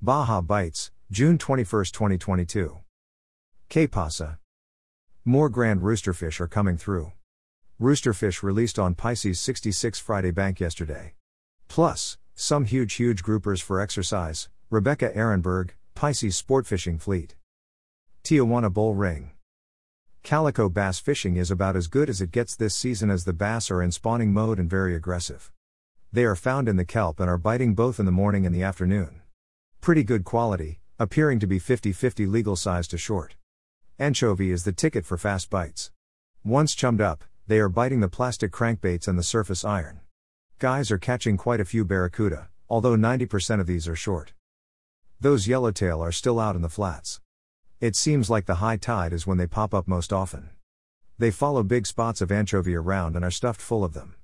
Baja Bites, June 21, 2022. Que pasa? More grand roosterfish are coming through. Roosterfish released on Pisces 66 Friday Bank yesterday. Plus, some huge, huge groupers for exercise. Rebecca Ehrenberg, Pisces Sport Fishing Fleet. Tijuana Bull Ring. Calico bass fishing is about as good as it gets this season as the bass are in spawning mode and very aggressive. They are found in the kelp and are biting both in the morning and the afternoon. Pretty good quality, appearing to be 50 50 legal size to short. Anchovy is the ticket for fast bites. Once chummed up, they are biting the plastic crankbaits and the surface iron. Guys are catching quite a few barracuda, although 90% of these are short. Those yellowtail are still out in the flats. It seems like the high tide is when they pop up most often. They follow big spots of anchovy around and are stuffed full of them.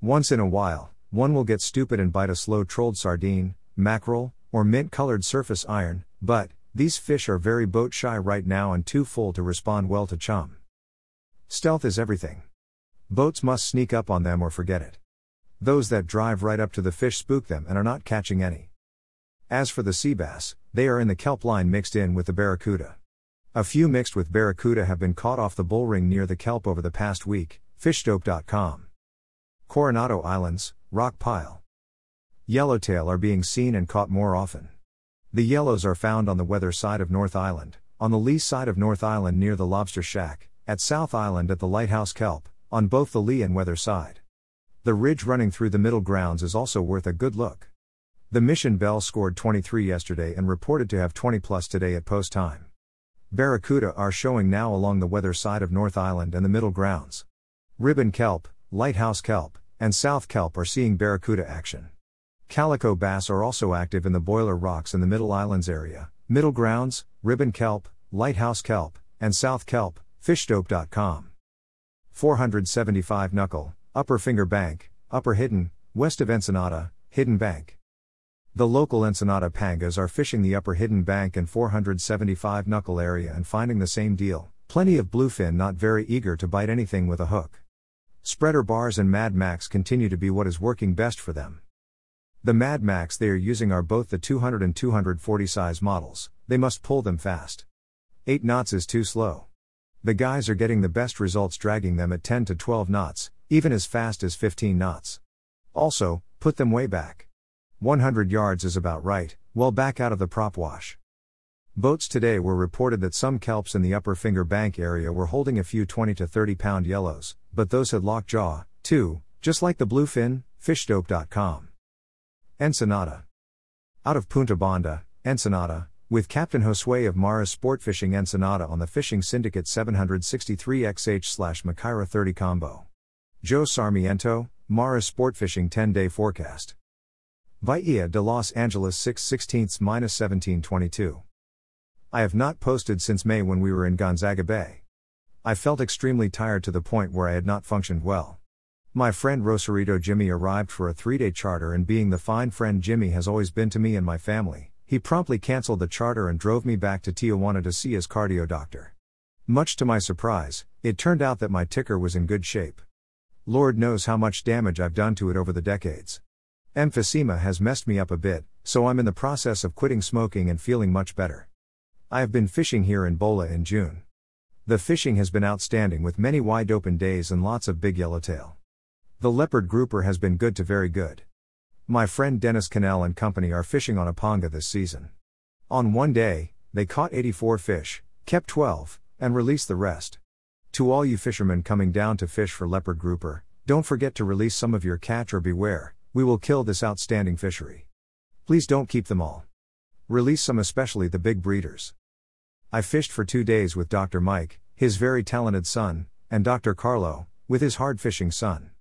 Once in a while, one will get stupid and bite a slow trolled sardine, mackerel, or mint colored surface iron, but, these fish are very boat shy right now and too full to respond well to chum. Stealth is everything. Boats must sneak up on them or forget it. Those that drive right up to the fish spook them and are not catching any. As for the sea bass, they are in the kelp line mixed in with the barracuda. A few mixed with barracuda have been caught off the bullring near the kelp over the past week, fishdope.com. Coronado Islands, Rock Pile. Yellowtail are being seen and caught more often. The yellows are found on the weather side of North Island, on the lee side of North Island near the Lobster Shack, at South Island at the Lighthouse Kelp, on both the lee and weather side. The ridge running through the middle grounds is also worth a good look. The Mission Belle scored 23 yesterday and reported to have 20 plus today at post time. Barracuda are showing now along the weather side of North Island and the middle grounds. Ribbon kelp, lighthouse kelp, and south kelp are seeing barracuda action. Calico bass are also active in the Boiler Rocks in the Middle Islands area, Middle Grounds, Ribbon Kelp, Lighthouse Kelp, and South Kelp, fishdope.com. 475 Knuckle, Upper Finger Bank, Upper Hidden, west of Ensenada, Hidden Bank. The local Ensenada pangas are fishing the Upper Hidden Bank and 475 Knuckle area and finding the same deal plenty of bluefin not very eager to bite anything with a hook. Spreader bars and Mad Max continue to be what is working best for them. The Mad Max they are using are both the 200 and 240 size models, they must pull them fast. 8 knots is too slow. The guys are getting the best results dragging them at 10 to 12 knots, even as fast as 15 knots. Also, put them way back. 100 yards is about right, well back out of the prop wash. Boats today were reported that some kelps in the upper finger bank area were holding a few 20 to 30 pound yellows, but those had lockjaw, too, just like the bluefin, fishdope.com. Ensenada. Out of Punta Banda, Ensenada, with Captain Josue of Mara's Sport Fishing Ensenada on the Fishing Syndicate 763XH slash Makaira 30 combo. Joe Sarmiento, Mara's Sport Fishing 10 day forecast. Bahia de Los Angeles 6 16 1722. I have not posted since May when we were in Gonzaga Bay. I felt extremely tired to the point where I had not functioned well. My friend Rosarito Jimmy arrived for a three day charter, and being the fine friend Jimmy has always been to me and my family, he promptly canceled the charter and drove me back to Tijuana to see his cardio doctor. Much to my surprise, it turned out that my ticker was in good shape. Lord knows how much damage I've done to it over the decades. Emphysema has messed me up a bit, so I'm in the process of quitting smoking and feeling much better. I have been fishing here in Bola in June. The fishing has been outstanding with many wide open days and lots of big yellowtail. The leopard grouper has been good to very good. My friend Dennis Cannell and company are fishing on Apanga this season. On one day, they caught 84 fish, kept 12, and released the rest. To all you fishermen coming down to fish for leopard grouper, don't forget to release some of your catch or beware, we will kill this outstanding fishery. Please don't keep them all. Release some, especially the big breeders. I fished for two days with Dr. Mike, his very talented son, and Dr. Carlo, with his hard fishing son.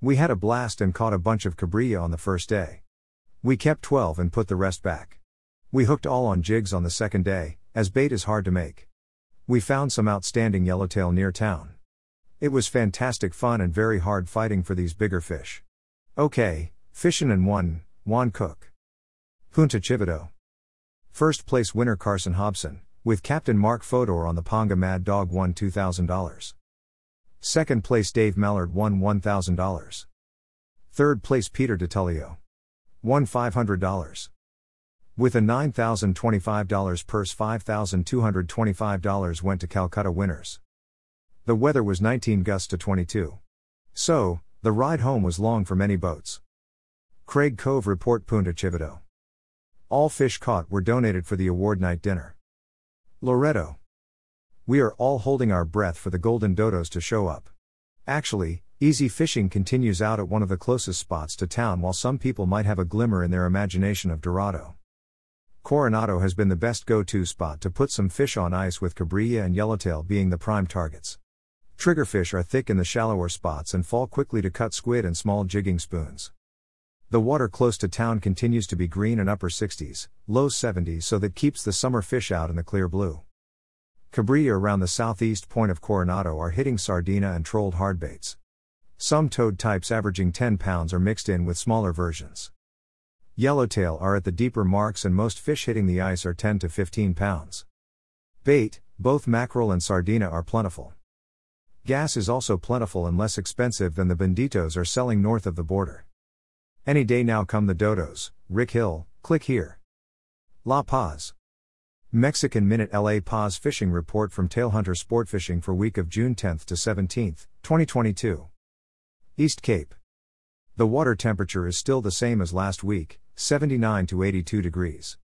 We had a blast and caught a bunch of cabrilla on the first day. We kept 12 and put the rest back. We hooked all on jigs on the second day, as bait is hard to make. We found some outstanding yellowtail near town. It was fantastic fun and very hard fighting for these bigger fish. Okay, fishin' and one, Juan Cook. Punta Chivato. First place winner Carson Hobson, with Captain Mark Fodor on the Ponga Mad Dog won $2,000. Second place Dave Mallard won $1,000. Third place Peter DeTullio. Won $500. With a $9,025 purse, $5,225 went to Calcutta winners. The weather was 19 gusts to 22. So, the ride home was long for many boats. Craig Cove Report Punta Chivato. All fish caught were donated for the award night dinner. Loreto. We are all holding our breath for the golden dodos to show up. Actually, easy fishing continues out at one of the closest spots to town while some people might have a glimmer in their imagination of Dorado. Coronado has been the best go to spot to put some fish on ice with cabrilla and yellowtail being the prime targets. Triggerfish are thick in the shallower spots and fall quickly to cut squid and small jigging spoons. The water close to town continues to be green and upper 60s, low 70s, so that keeps the summer fish out in the clear blue. Cabrilla around the southeast point of Coronado are hitting sardina and trolled hardbaits. Some toad types averaging 10 pounds are mixed in with smaller versions. Yellowtail are at the deeper marks, and most fish hitting the ice are 10 to 15 pounds. Bait, both mackerel and sardina are plentiful. Gas is also plentiful and less expensive than the banditos are selling north of the border. Any day now come the dodos, Rick Hill, click here. La Paz. Mexican Minute LA Paz Fishing Report from Tailhunter Sport Fishing for week of June 10 to 17th, 2022. East Cape. The water temperature is still the same as last week, 79 to 82 degrees.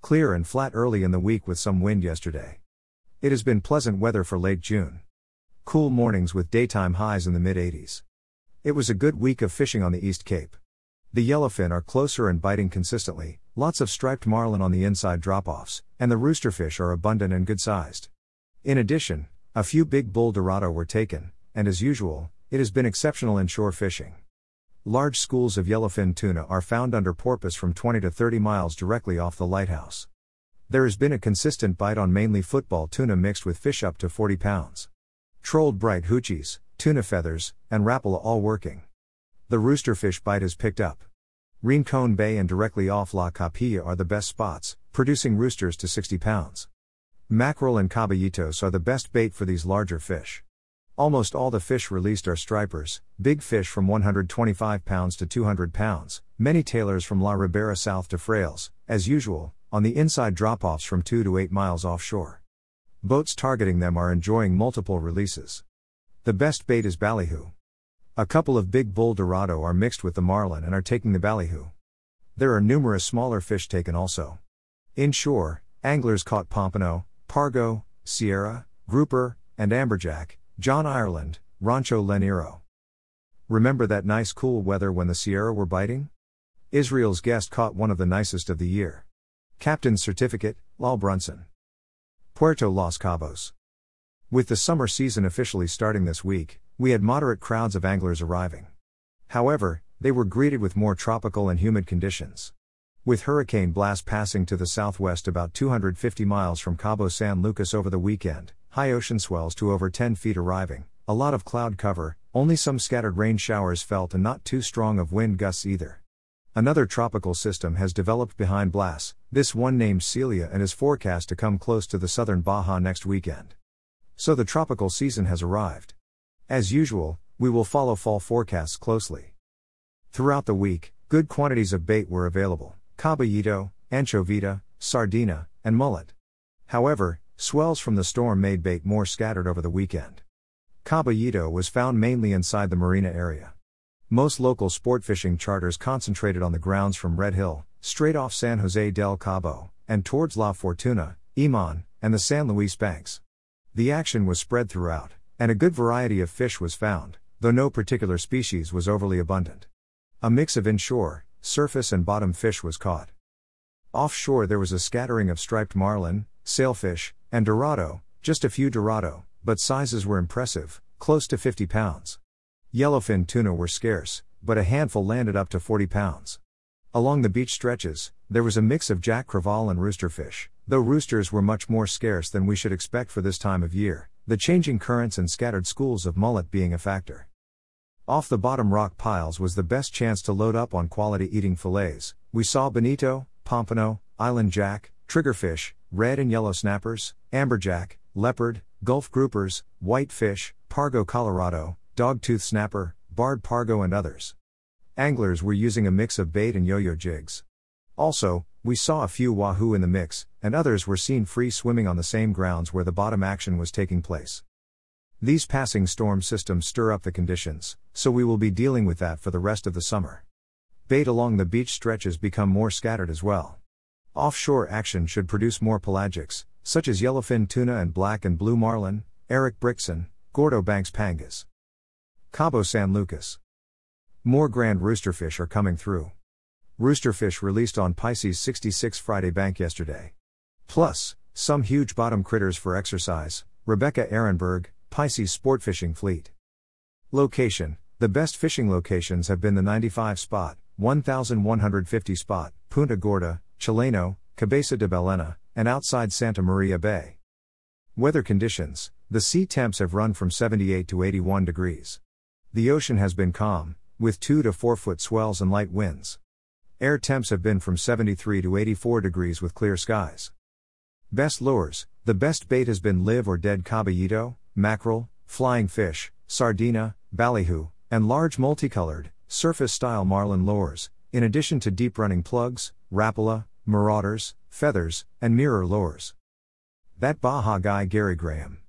Clear and flat early in the week with some wind yesterday. It has been pleasant weather for late June. Cool mornings with daytime highs in the mid 80s. It was a good week of fishing on the East Cape. The yellowfin are closer and biting consistently, lots of striped marlin on the inside drop offs, and the roosterfish are abundant and good sized. In addition, a few big bull dorado were taken, and as usual, it has been exceptional inshore fishing. Large schools of yellowfin tuna are found under porpoise from 20 to 30 miles directly off the lighthouse. There has been a consistent bite on mainly football tuna mixed with fish up to 40 pounds. Trolled bright hoochies, tuna feathers, and rapala all working. The roosterfish bite has picked up. Rincon Bay and directly off La Capilla are the best spots, producing roosters to 60 pounds. Mackerel and caballitos are the best bait for these larger fish. Almost all the fish released are stripers, big fish from 125 pounds to 200 pounds, many tailors from La Ribera south to Frailes, as usual, on the inside drop offs from 2 to 8 miles offshore. Boats targeting them are enjoying multiple releases. The best bait is ballyhoo. A couple of big bull dorado are mixed with the marlin and are taking the ballyhoo. There are numerous smaller fish taken also. Inshore, anglers caught pompano, pargo, sierra, grouper, and amberjack, John Ireland, Rancho Leonero. Remember that nice cool weather when the Sierra were biting? Israel's guest caught one of the nicest of the year. Captain's certificate, Lal Brunson. Puerto Los Cabos. With the summer season officially starting this week, we had moderate crowds of anglers arriving. However, they were greeted with more tropical and humid conditions. With Hurricane Blas passing to the southwest about 250 miles from Cabo San Lucas over the weekend, high ocean swells to over 10 feet arriving, a lot of cloud cover, only some scattered rain showers felt and not too strong of wind gusts either. Another tropical system has developed behind Blas, this one named Celia and is forecast to come close to the southern Baja next weekend. So the tropical season has arrived. As usual, we will follow fall forecasts closely. Throughout the week, good quantities of bait were available caballito, anchovita, sardina, and mullet. However, swells from the storm made bait more scattered over the weekend. Caballito was found mainly inside the marina area. Most local sport fishing charters concentrated on the grounds from Red Hill, straight off San Jose del Cabo, and towards La Fortuna, Iman, and the San Luis banks. The action was spread throughout and a good variety of fish was found, though no particular species was overly abundant. A mix of inshore, surface, and bottom fish was caught. Offshore, there was a scattering of striped marlin, sailfish, and dorado, just a few dorado, but sizes were impressive, close to 50 pounds. Yellowfin tuna were scarce, but a handful landed up to 40 pounds. Along the beach stretches, there was a mix of jack crevalle and roosterfish, though roosters were much more scarce than we should expect for this time of year, the changing currents and scattered schools of mullet being a factor. Off the bottom rock piles was the best chance to load up on quality eating fillets. We saw bonito, pompano, island jack, triggerfish, red and yellow snappers, amberjack, leopard, gulf groupers, whitefish, pargo colorado, dogtooth snapper, barred pargo, and others. Anglers were using a mix of bait and yo yo jigs. Also, we saw a few wahoo in the mix, and others were seen free swimming on the same grounds where the bottom action was taking place. These passing storm systems stir up the conditions, so we will be dealing with that for the rest of the summer. Bait along the beach stretches become more scattered as well. Offshore action should produce more pelagics, such as yellowfin tuna and black and blue marlin, Eric Brictson, Gordo Banks pangas. Cabo San Lucas. More grand roosterfish are coming through. Roosterfish released on Pisces 66 Friday bank yesterday. Plus, some huge bottom critters for exercise, Rebecca Ehrenberg, Pisces Sport Fishing Fleet. Location The best fishing locations have been the 95 spot, 1150 spot, Punta Gorda, Chileno, Cabeza de Ballena, and outside Santa Maria Bay. Weather conditions The sea temps have run from 78 to 81 degrees. The ocean has been calm, with 2 to 4 foot swells and light winds. Air temps have been from 73 to 84 degrees with clear skies. Best lures The best bait has been live or dead caballito, mackerel, flying fish, sardina, ballyhoo, and large multicolored, surface style marlin lures, in addition to deep running plugs, rapala, marauders, feathers, and mirror lures. That Baja guy Gary Graham.